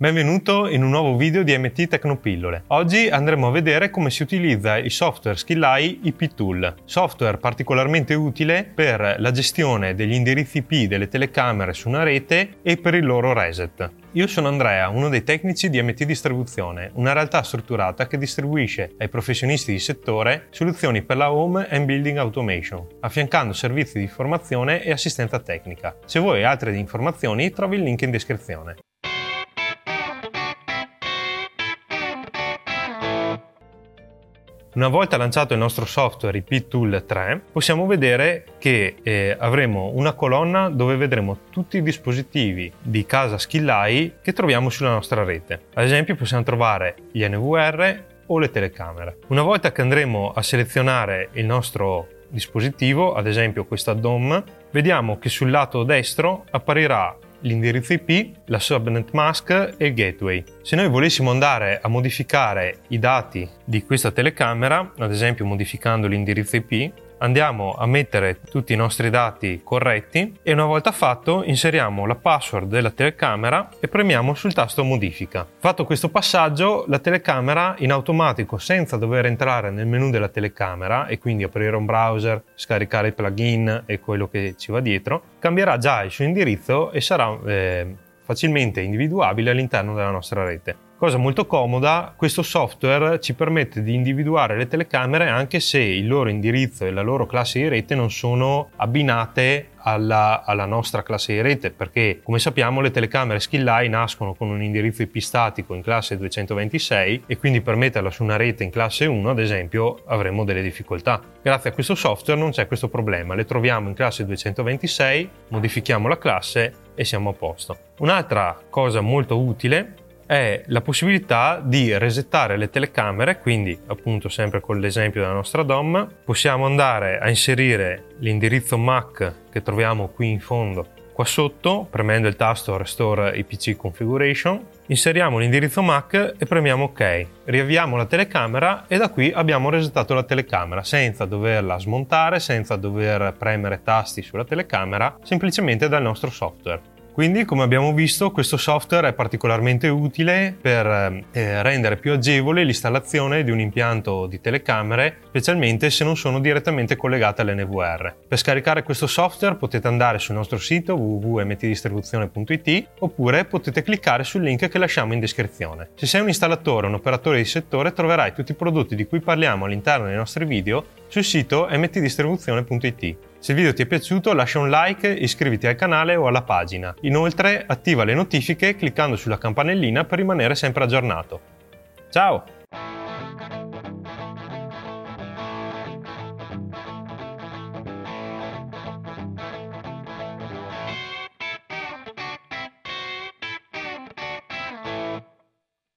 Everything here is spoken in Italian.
Benvenuto in un nuovo video di MT Tecnopillole. Oggi andremo a vedere come si utilizza il software Skillai IP Tool, software particolarmente utile per la gestione degli indirizzi IP delle telecamere su una rete e per il loro reset. Io sono Andrea, uno dei tecnici di MT Distribuzione, una realtà strutturata che distribuisce ai professionisti di settore soluzioni per la home and building automation, affiancando servizi di formazione e assistenza tecnica. Se vuoi altre informazioni trovi il link in descrizione. Una volta lanciato il nostro software IP Tool 3, possiamo vedere che eh, avremo una colonna dove vedremo tutti i dispositivi di casa Skillai che troviamo sulla nostra rete. Ad esempio possiamo trovare gli NVR o le telecamere. Una volta che andremo a selezionare il nostro dispositivo, ad esempio questa DOM, vediamo che sul lato destro apparirà l'indirizzo IP, la subnet mask e il gateway. Se noi volessimo andare a modificare i dati di questa telecamera, ad esempio modificando l'indirizzo IP, andiamo a mettere tutti i nostri dati corretti e una volta fatto inseriamo la password della telecamera e premiamo sul tasto modifica. Fatto questo passaggio la telecamera in automatico senza dover entrare nel menu della telecamera e quindi aprire un browser, scaricare il plugin e quello che ci va dietro, cambierà già il suo indirizzo e sarà eh, facilmente individuabile all'interno della nostra rete. Cosa molto comoda, questo software ci permette di individuare le telecamere anche se il loro indirizzo e la loro classe di rete non sono abbinate alla, alla, nostra classe di rete perché come sappiamo le telecamere Skilleye nascono con un indirizzo IP statico in classe 226 e quindi per metterla su una rete in classe 1 ad esempio avremo delle difficoltà. Grazie a questo software non c'è questo problema, le troviamo in classe 226, modifichiamo la classe e siamo a posto. Un'altra cosa molto utile è la possibilità di resettare le telecamere, quindi appunto sempre con l'esempio della nostra DOM, possiamo andare a inserire l'indirizzo MAC che troviamo qui in fondo qua sotto, premendo il tasto Restore IPC Configuration, inseriamo l'indirizzo MAC e premiamo OK. Riavviamo la telecamera e da qui abbiamo resettato la telecamera senza doverla smontare, senza dover premere tasti sulla telecamera, semplicemente dal nostro software. Quindi, come abbiamo visto, questo software è particolarmente utile per eh, rendere più agevole l'installazione di un impianto di telecamere, specialmente se non sono direttamente collegate all'NVR. Per scaricare questo software potete andare sul nostro sito www.mtdistribuzione.it oppure potete cliccare sul link che lasciamo in descrizione. Se sei un installatore o un operatore di settore troverai tutti i prodotti di cui parliamo all'interno dei nostri video sul sito mtdistribuzione.it. Se il video ti è piaciuto lascia un like iscriviti al canale o alla pagina. Inoltre attiva le notifiche cliccando sulla campanellina per rimanere sempre aggiornato. Ciao!